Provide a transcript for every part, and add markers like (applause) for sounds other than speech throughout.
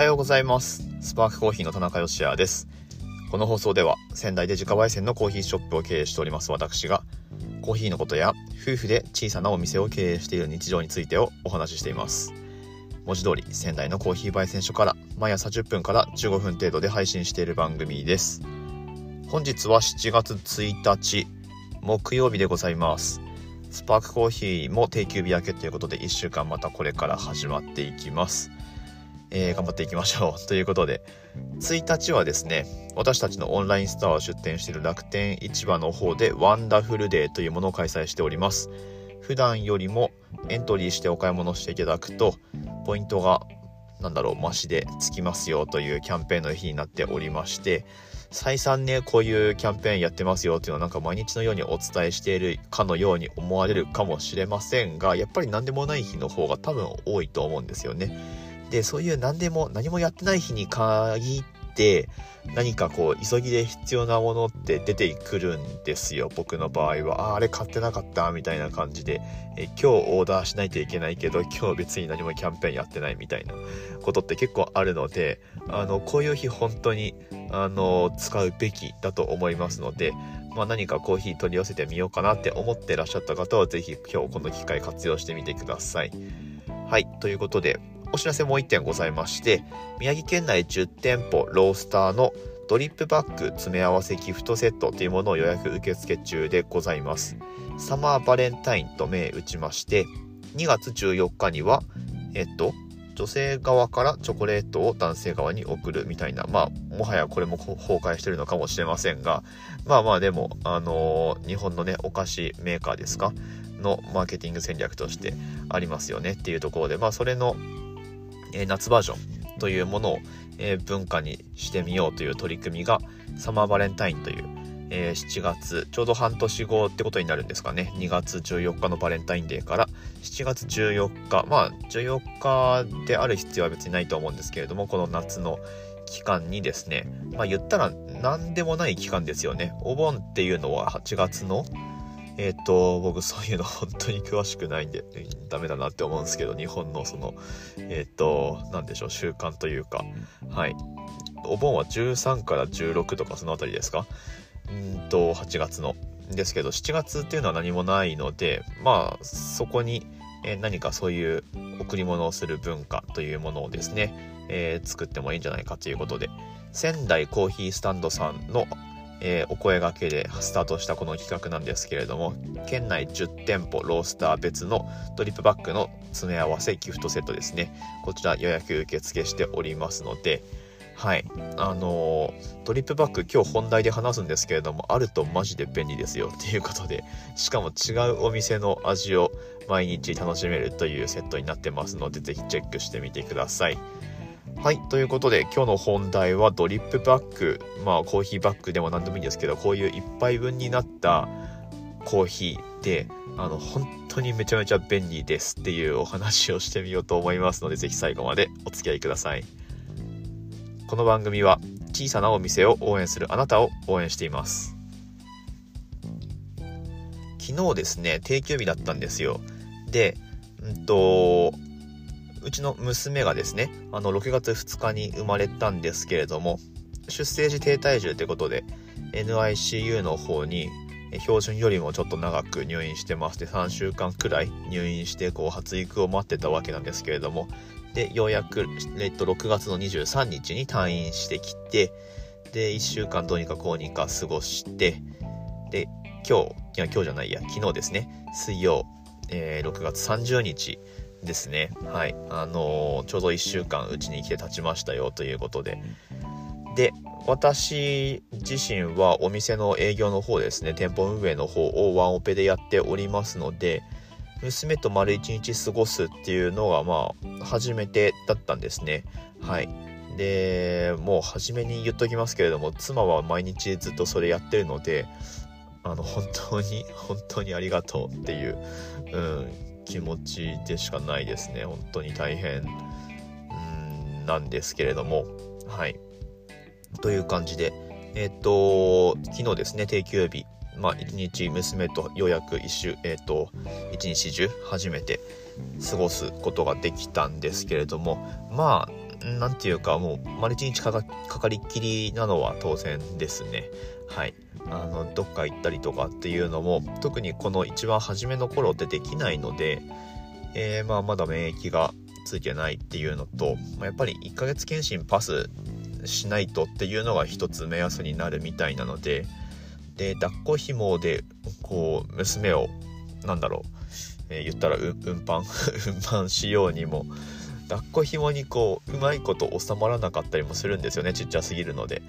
はようございます。スパークコーヒーの田中芳也です。この放送では仙台で自家焙煎のコーヒーショップを経営しております私がコーヒーのことや夫婦で小さなお店を経営している日常についてをお話ししています。文字通り仙台のコーヒー焙煎所から毎朝10分から15分程度で配信している番組です。本日は7月1日木曜日でございます。スパークコーヒーも定休日明けということで1週間またこれから始まっていきます。えー、頑張っていきましょう。(laughs) ということで、1日はですね、私たちのオンラインストアを出店している楽天市場の方でワンダフルデーというものを開催しております。普段よりもエントリーしてお買い物していただくと、ポイントが、なんだろう、増しでつきますよというキャンペーンの日になっておりまして、再三ね、こういうキャンペーンやってますよっていうのはなんか毎日のようにお伝えしているかのように思われるかもしれませんが、やっぱり何でもない日の方が多分多いと思うんですよね。で、そういう何でも、何もやってない日に限って何かこう急ぎで必要なものって出てくるんですよ僕の場合はああれ買ってなかったみたいな感じでえ今日オーダーしないといけないけど今日別に何もキャンペーンやってないみたいなことって結構あるのであのこういう日本当にあの使うべきだと思いますのでまあ、何かコーヒー取り寄せてみようかなって思ってらっしゃった方は是非今日この機会活用してみてください。はい、ということでお知らせもう1点ございまして、宮城県内10店舗ロースターのドリップバッグ詰め合わせギフトセットというものを予約受付中でございます。サマーバレンタインと銘打ちまして、2月14日には、えっと、女性側からチョコレートを男性側に送るみたいな、まあ、もはやこれも崩壊してるのかもしれませんが、まあまあでも、あのー、日本のね、お菓子メーカーですか？のマーケティング戦略としてありますよねっていうところで、まあそれのえ夏バージョンというものを、え文化にしてみようという取り組みがサマーバレンタインという、え7月ちょうど半年後ってことになるんですかね。2月14日のバレンタインデーから7月14日まあ14日である必要は別にないと思うんですけれどもこの夏の期間にですねまあ言ったら何でもない期間ですよね。お盆っていうのは8月のえっ、と、僕そういうの (laughs) 本当に詳しくないんで、ダメだなって思うんですけど、日本のその、えっ、と、なんでしょう、習慣というか、はい。お盆は13から16とかそのあたりですか？うんと、8月の。ですけど、7月っていうのは何もないので、まあ、そこに、え何かそういう贈り物をする文化というものをですね、えー、作ってもいいんじゃないかということで、仙台コーヒースタンドさんのえー、お声がけでスタートしたこの企画なんですけれども県内10店舗ロースター別のドリップバッグの詰め合わせギフトセットですね。こちら予約受付しておりますのではい。あのー、ドリップバッグ今日本題で話すんですけれどもあるとマジで便利ですよ。(laughs) っていうことでしかも違うお店の味を毎日楽しめるというセットになってますので是非チェックしてみてください。はい。ということで、今日の本題はドリップバッグ。まあ、コーヒーバッグでも何でもいいんですけど、こういう1杯分になったコーヒーで、あの、本当にめちゃめちゃ便利ですっていうお話をしてみようと思いますので、ぜひ最後までお付き合いください。この番組は、小さなお店を応援するあなたを応援しています。昨日ですね、定休日だったんですよ。で、うんと、うちの娘がですね、あの、6月2日に生まれたんですけれども、出生時低体重ということで、NICU の方に、標準よりもちょっと長く入院してまして、3週間くらい入院して、こう、発育を待ってたわけなんですけれども、で、ようやく、えっと、6月の23日に退院してきて、で、1週間どうにかこうにか過ごして、で、今日、いや、今日じゃないや、昨日ですね、水曜、えー、6月30日、ですね。はい。あのー、ちょうど1週間うちに来て経ちましたよということで。で、私自身はお店の営業の方ですね、店舗運営の方をワンオペでやっておりますので、娘と丸一日過ごすっていうのがまあ初めてだったんですね。はい。で、もう初めに言っときますけれども、妻は毎日ずっとそれやってるので、あの、本当に、本当にありがとうっていう、うん、気持ちでしかないですね。本当に大変んなんですけれども。はい。という感じで、えっ、と、昨日ですね、定休日、まあ、一日娘とようやく一週、えっ、と、一日中初めて過ごすことができたんですけれども、まあ、なんていうかもう丸一日かかかりっきりなのは当然ですね。はい。あのどっか行ったりとかっていうのも特にこの一番初めの頃ってできないので、えー、まあまだ免疫がついてないっていうのと、まあ、やっぱり1ヶ月検診パスしないとっていうのが一つ目安になるみたいなのでで抱っこ紐でこう娘をなんだろう、えー、言ったら運搬？(laughs) 運搬しようにも抱っこ紐にこううまいこと収まらなかったりもするんですよねちっちゃすぎるので。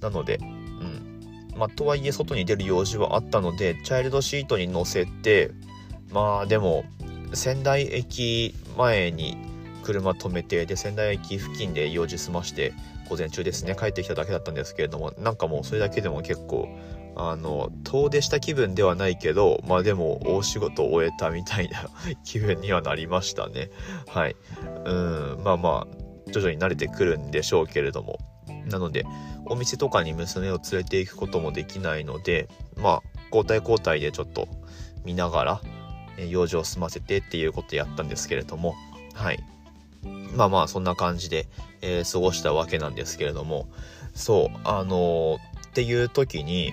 なのでうん。まあとはいえ外に出る用事はあったのでチャイルドシートに乗せてまあでも仙台駅前に車止めてで仙台駅付近で用事済まして午前中ですね帰ってきただけだったんですけれどもなんかもうそれだけでも結構あの遠出した気分ではないけどまあでも大仕事を終えたみたいな (laughs) 気分にはなりましたね。はい。うん。まあまあ徐々に慣れてくるんでしょうけれども。なのでお店とかに娘を連れていくこともできないのでまあ交代交代でちょっと見ながら用事を済ませてっていうことやったんですけれども。はい。まあまあそんな感じで、えー、過ごしたわけなんですけれども。そうあのー、っていう時に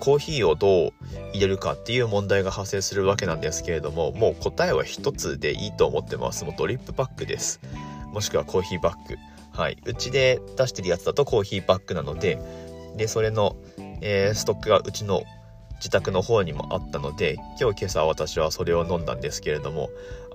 コーヒーをどう入れるかっていう問題が発生するわけなんですけれどももう答えは一つでいいと思ってます。もうドリップパックです。もしくはコーヒーバッグ。はい。うちで出してるやつだとコーヒーバッグなのででそれの、えー、ストックがうちの自宅の方にもあったので今日今朝私はそれを飲んだんですけれども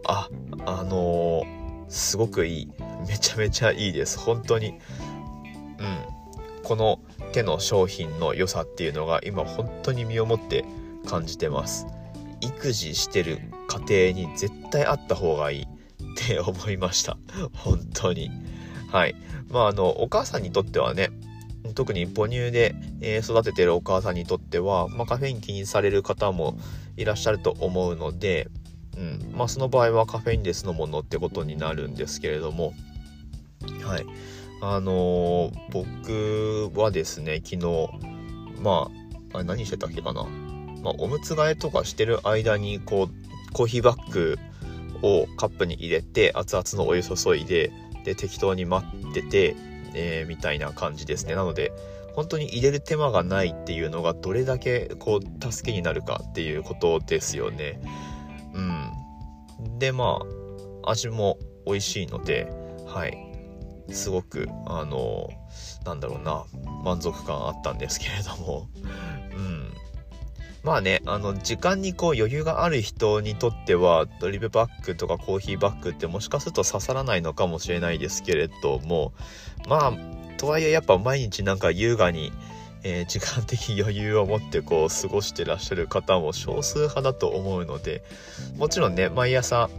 ああのー、すごくいい。めちゃめちゃいいです。本当に。うん。この手の商品の良さっていうのが今本当に身をもって感じてます。育児してる家庭に絶対あった方がいいって思いました。本当に。はい。まああのお母さんにとってはね特に母乳で、え育ててるお母さんにとっては、まあ、カフェイン気にされる方もいらっしゃると思うので、うん。まあ、その場合はカフェインレスのものってことになるんですけれども。はい。あのー、僕はですね昨日まああれ何してたっけかな、まあ、おむつ替えとかしてる間にこうコーヒーバッグをカップに入れて熱々のお湯注いでで適当に待ってて、えー、みたいな感じですね。なので本当に入れる手間がないっていうのがどれだけこう助けになるかっていうことですよね。うん。でまあ味も美味しいのではい。すごくあのなんだろうな満足感あったんですけれども。(laughs) うん。まあねあの時間にこう余裕がある人にとってはドリブバッグとかコーヒーバッグってもしかすると刺さらないのかもしれないですけれどもまあとはいえやっぱ毎日なんか優雅にえー、時間的余裕を持ってこう過ごしてらっしゃる方も少数派だと思うのでもちろんね毎朝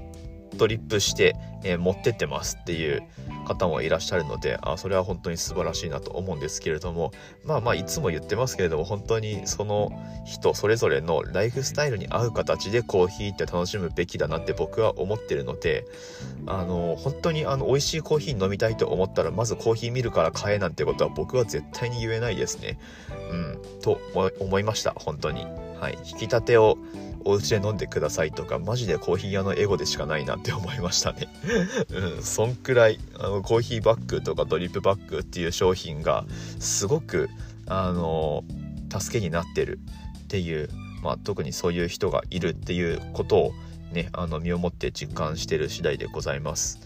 ドリップして、えー、持ってってますっていう方もいらっしゃるのであそれは本当に素晴らしいなと思うんですけれどもまあまあいつも言ってますけれども本当にその人それぞれのライフスタイルに合う形でコーヒーって楽しむべきだなって僕は思ってるのであの本当にあの美味しいコーヒー飲みたいと思ったらまずコーヒー見るから買えなんてことは僕は絶対に言えないですね。うん、と思いました本当に。はい、引き立てをお家で飲んでくださいとかマジでコーヒー屋のエゴでしかないなって思いましたね。うんそんくらいあのコーヒーバッグとかドリップバッグっていう商品がすごくあの助けになってるっていう、まあ、特にそういう人がいるっていうことをねあの身をもって実感してる次第でございます。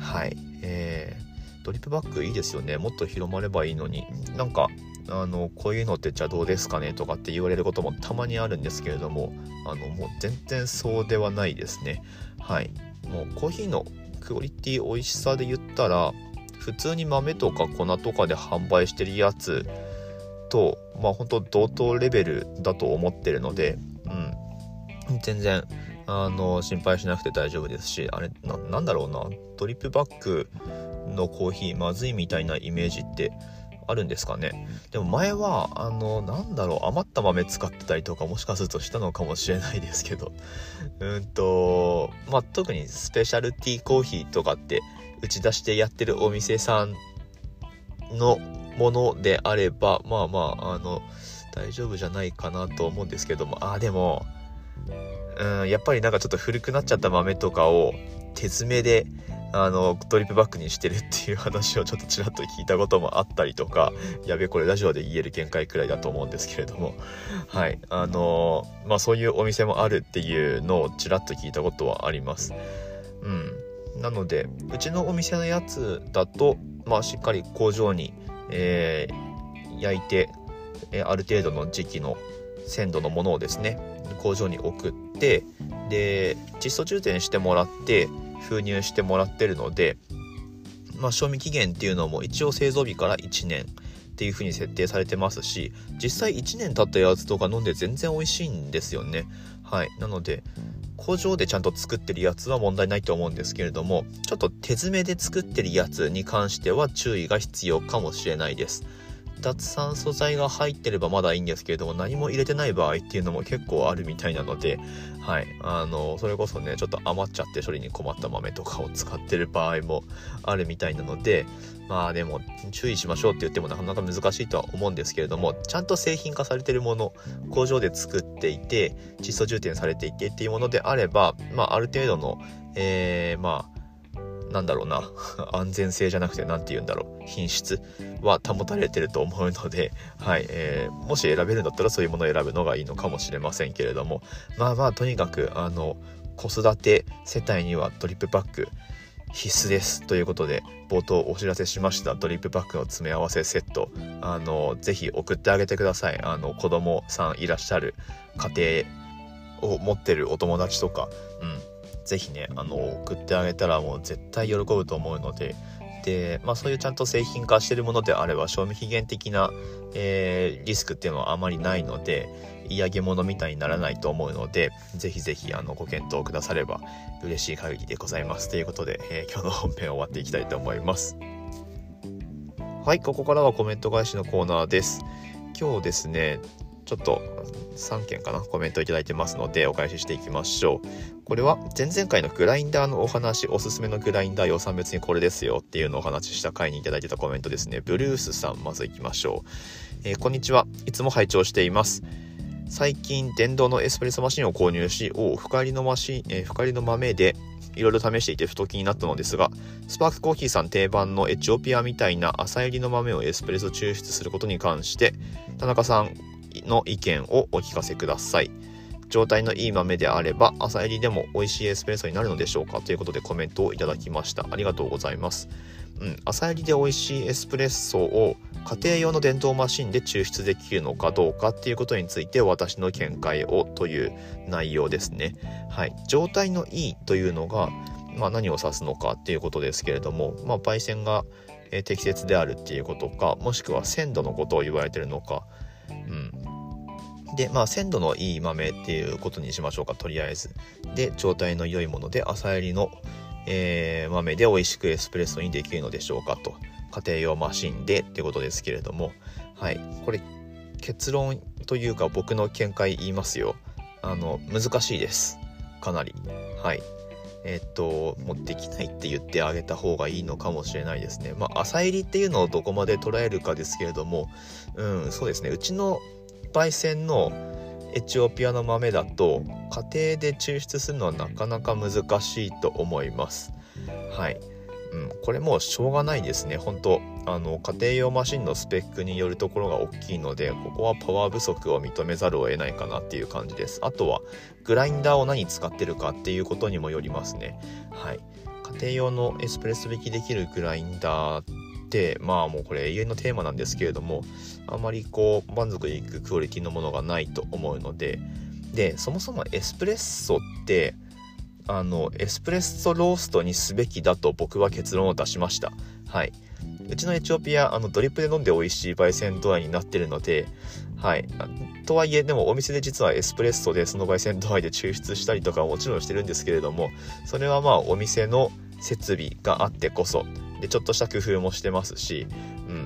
はい。えー、ドリップバッグいいですよね。もっと広まればいいのに。なんかあのこういうのってじゃあどうですかねとかって言われることもたまにあるんですけれどもあのもう全然そうではないですね。はい。もうコーヒーのクオリティ美味しさで言ったら普通に豆とか粉とかで販売してるやつとまあ本当同等レベルだと思ってるのでうん。全然あの心配しなくて大丈夫ですしあれなんだろうな。ドリップバッグのコーヒーまずいみたいなイメージってあるんですかね。でも前はあのなんだろう余った豆使ってたりとかもしかするとしたのかもしれないですけど。(laughs) うんとまあ特にスペシャルティーコーヒーとかって打ち出してやってるお店さんのものであればまあまああの大丈夫じゃないかなと思うんですけども。あでもうんやっぱりなんかちょっと古くなっちゃった豆とかを手詰めであのドリップバッグにしてるっていう話をちょっとちらっと聞いたこともあったりとかやべこれラジオで言える限界くらいだと思うんですけれども。(laughs) はい。あのまあそういうお店もあるっていうのをちらっと聞いたことはあります。うん。なのでうちのお店のやつだとまあしっかり工場に、えー、焼いて、えある程度の時期の鮮度のものをですね工場に送ってで窒素充填してもらって封入してもらってるので、まあ、賞味期限っていうのも一応製造日から1年っていう風に設定されてますし実際1年経ったやつとか飲んで全然美味しいんですよね。はい。なので工場でちゃんと作ってるやつは問題ないと思うんですけれどもちょっと手詰めで作ってるやつに関しては注意が必要かもしれないです。脱酸素剤が入ってればまだいいんですけれども何も入れてない場合っていうのも結構あるみたいなのではい。あのそれこそねちょっと余っちゃって処理に困った豆とかを使ってる場合もあるみたいなのでまあでも注意しましょうって言ってもなかなか難しいとは思うんですけれどもちゃんと製品化されてるもの工場で作っていて窒素充填されていてっていうものであればまあある程度のえー、まあなんだろうな、(laughs) 安全性じゃなくて何て言うんだろう、品質は保たれてると思うので、はい、えー、もし選べるんだったらそういうものを選ぶのがいいのかもしれませんけれども、まあまあ、とにかく、あの、子育て世帯にはドリップパック必須ですということで冒頭お知らせしました。ドリップパックの詰め合わせセット。あのぜひ送ってあげてください。あの子供さんいらっしゃる家庭を持ってるお友達とか、うん、ぜひねあの送ってあげたらもう絶対喜ぶと思うのでで、まあ、そういうちゃんと製品化してるものであれば賞味期限的な、えー、リスクっていうのはあまりないので嫌げ物みたいにならないと思うのでぜひぜひあのご検討くだされば嬉しい限りでございます。ということで、えー、今日の本編終わっていきたいと思います。はいここからはコメント返しのコーナーです。今日ですねちょっと3件かなコメントいただいてますのでお返ししていきましょう。これは前々回のグラインダーのお話おすすめのグラインダー予算別にこれですよっていうのをお話しした回にいただいてたコメントですね。ブルースさんまずいきましょう、えー、こんにちは。いつも拝聴しています。最近電動のエスプレッソマシンを購入しお深入りのマシン、えー、深入りの豆でいろいろ試していてふと気になったのですがスパークコーヒーさん定番のエチオピアみたいな朝入りの豆をエスプレッソ抽出することに関して田中さんの意見をお聞かせください。状態のいい豆であれば朝入りでも美味しいエスプレッソになるのでしょうかということでコメントをいただきました。ありがとうございます。うん、朝入りで美味しいエスプレッソを家庭用の電動マシンで抽出できるのかどうかっていうことについて私の見解をという内容ですね。はい、状態のいいというのが、まあ、何を指すのかっていうことですけれども、まあ、焙煎が適切であるっていうことかもしくは鮮度のことを言われてるのか、うん、で、まあ、鮮度のいい豆っていうことにしましょうか、とりあえず。で、状態の良いもので、朝入りの、えー、豆で美味しくエスプレッソにできるのでしょうかと。家庭用マシンでってことですけれども、はい。これ、結論というか僕の見解言いますよ。あの、難しいです。かなり。はい。えっと、もうできないって言ってあげた方がいいのかもしれないですね。まあ、朝入りっていうのをどこまで捉えるかですけれども、うん、そうですね。うちの焙煎のエチオピアの豆だと家庭で抽出するのはなかなか難しいと思います。はい、うん、これもうしょうがないですね。本当あの家庭用マシンのスペックによるところが大きいのでここはパワー不足を認めざるを得ないかなっていう感じです。あとはグラインダーを何使ってるかっていうことにもよりますね。はい。家庭用のエスプレッソ引きできるグラインダーってまあもうこれ永遠のテーマなんですけれどもあまりこう満足いくクオリティのものがないと思うのででそもそもエスプレッソってあのエスプレッソローストにすべきだと僕は結論を出しました。はい。うちのエチオピアあのドリップで飲んで美味しい焙煎度合いになってるのではい。とはいえでもお店で実はエスプレッソでその焙煎度合いで抽出したりとかもちろんしてるんですけれどもそれはまあお店の設備があってこそでちょっとした工夫もしてますし、うん、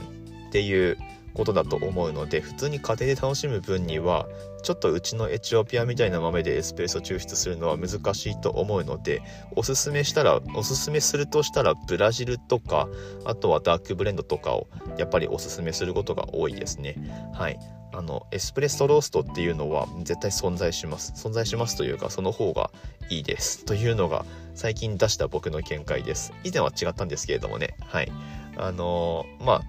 っていうことだと思うので普通に家庭で楽しむ分にはちょっとうちのエチオピアみたいな豆でエスプレッソ抽出するのは難しいと思うのでおすすめしたらおすすめするとしたらブラジルとかあとはダークブレンドとかをやっぱりおすすめすることが多いですね。はい。あのエスプレッソローストっていうのは絶対存在します。存在しますというかその方がいいです。というのが最近出した僕の見解です。以前は違ったんですけれどもね。はい。あのー、まあ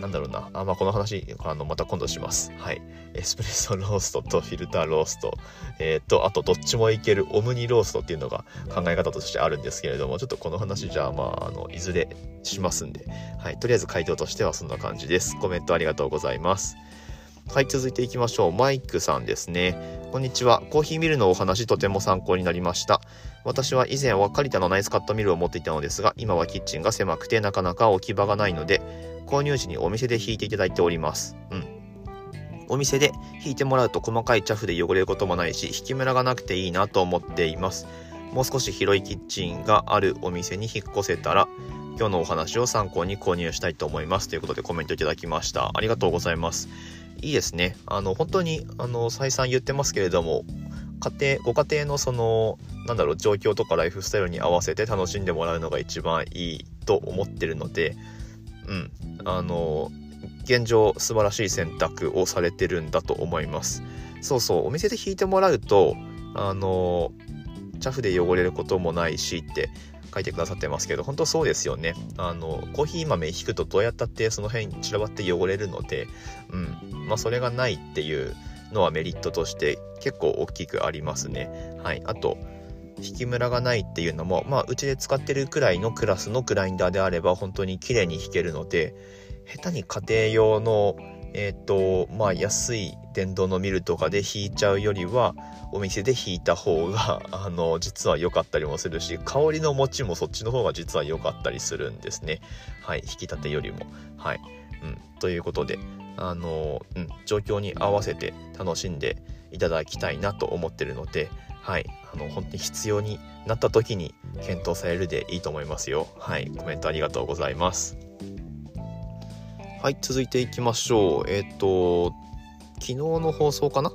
なんだろうな。あ、まあ、この話、あの、また今度します。はい。エスプレッソローストとフィルターロースト、えっ、と、あと、どっちもいけるオムニローストっていうのが考え方としてあるんですけれども、ちょっとこの話じゃあ、まあ、あの、いずれしますんで、はい。とりあえず回答としてはそんな感じです。コメントありがとうございます。はい、続いていきましょう。マイクさんですね。こんにちは。コーヒーミルのお話とても参考になりました。私は以前はカリタのナイスカットミルを持っていたのですが、今はキッチンが狭くてなかなか置き場がないので、購入時にお店で引いていただいております。うん。お店で引いてもらうと細かいチャフで汚れることもないし、引きムラがなくていいなと思っています。もう少し広いキッチンがあるお店に引っ越せたら、今日のお話を参考に購入したいと思います。ということでコメントいただきました。ありがとうございます。いいですね。あの、本当に、あの、再三言ってますけれども、家庭、ご家庭のその、なんだろう、状況とかライフスタイルに合わせて楽しんでもらうのが一番いいと思ってるので、うん、あの現状素晴らしい選択をされてるんだと思います。そうそう。お店で引いてもらうとあのチャフで汚れることもないしって書いてくださってますけど本当そうですよね。あのコーヒー豆引くとどうやったってその辺散らばって汚れるのでうん。まあそれがないっていうのはメリットとして結構大きくありますね。はい。あと引きムラがないっていうのもまあうちで使ってるくらいのクラスのグラインダーであれば本当に綺麗に引けるので下手に家庭用のえっ、ー、とまあ安い電動のミルとかで引いちゃうよりはお店で引いた方が (laughs) あの実は良かったりもするし香りの持ちもそっちの方が実は良かったりするんですね。はい引き立てよりも。はい、うん、ということであの、うん、状況に合わせて楽しんでいただきたいなと思ってるのではいあの本当に必要になった時に検討されるでいいと思いますよ。はいコメントありがとうございます。はい続いていきましょうえっ、ー、と昨日の放送かな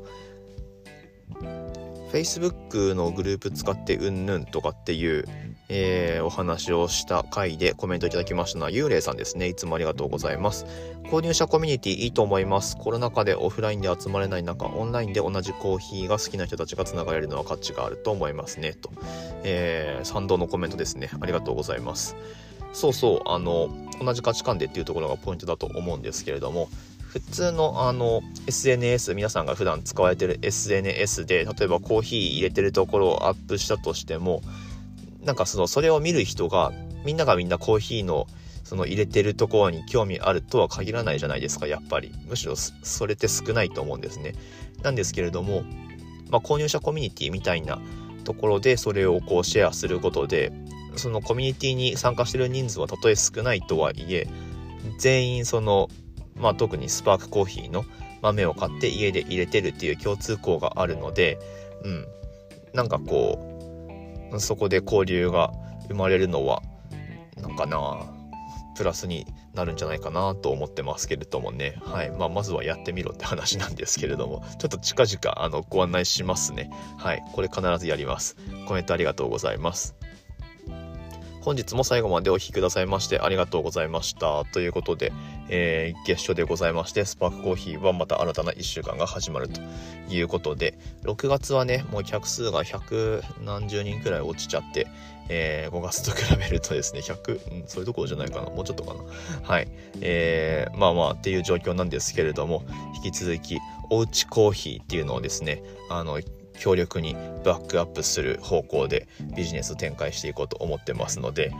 ？Facebook のグループ使ってうんぬんとかっていうえー、お話をした回でコメントいただきましたのは幽霊さんですね。いつもありがとうございます。購入者コミュニティいいと思います。コロナ禍でオフラインで集まれない中、オンラインで同じコーヒーが好きな人たちがつながれるのは価値があると思いますね。と、えー、賛同のコメントですね。ありがとうございます。そうそう、あの、同じ価値観でっていうところがポイントだと思うんですけれども、普通のあの SNS 皆さんが普段使われてる SNS で例えばコーヒー入れてるところをアップしたとしてもなんかそのそれを見る人がみんながみんなコーヒーのその入れてるところに興味あるとは限らないじゃないですかやっぱり。むしろそれって少ないと思うんですね。なんですけれども、まあ、購入者コミュニティみたいなところでそれをこうシェアすることでそのコミュニティに参加してる人数はたとえ少ないとはいえ全員そのまあ特にスパークコーヒーの豆を買って家で入れてるっていう共通項があるのでうん。なんかこうそこで交流が生まれるのはなんかなプラスになるんじゃないかなと思ってますけれどもね、はい。まあ、まずはやってみろって話なんですけれどもちょっと近々あのご案内しますね。はい。これ必ずやります。コメントありがとうございます。本日も最後までお聴きくださいましてありがとうございましたということでえー、月初でございまして、スパークコーヒーはまた新たな1週間が始まるということで、6月はね、もう客数が100何十人くらい落ちちゃって、えー、5月と比べるとですね、100、うん、そういうところじゃないかな、もうちょっとかな。はい。えー、まあまあっていう状況なんですけれども、引き続き、おうちコーヒーっていうのをですね、あの、強力にバックアップする方向でビジネスを展開していこうと思ってますので、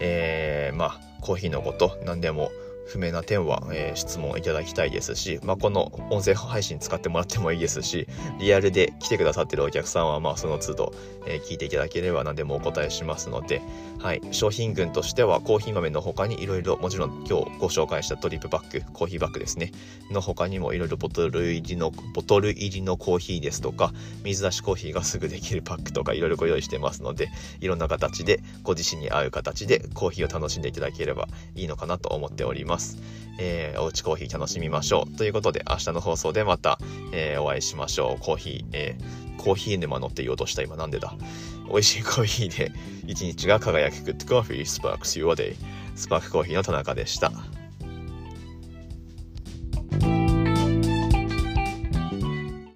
えー、まあ、コーヒーのこと、何でも不明な点は、えー、質問いただきたいですし、まあ、この音声配信使ってもらってもいいですし、リアルで来てくださってるお客さんは、まあ、その都度、えー、聞いていただければ何でもお答えしますので、はい、商品群としてはコーヒー豆の他にいろいろ、もちろん今日ご紹介したトリップバッグ、コーヒーバッグですね、の他にもいろいろボトル入りの、ボトル入りのコーヒーですとか、水出しコーヒーがすぐできるパックとかいろいろご用意してますので、いろんな形で、ご自身に合う形でコーヒーを楽しんでいただければいいのかなと思っております。ます。えー、おうちコーヒー楽しみましょう。ということで、明日の放送でまた、えー、お会いしましょう。コーヒー、えー、コーヒー沼のって言おうとした今なんでだ？美味しいコーヒーで一日が輝く Good Coffee Sparks Your Day。スパークコーヒーの田中でした。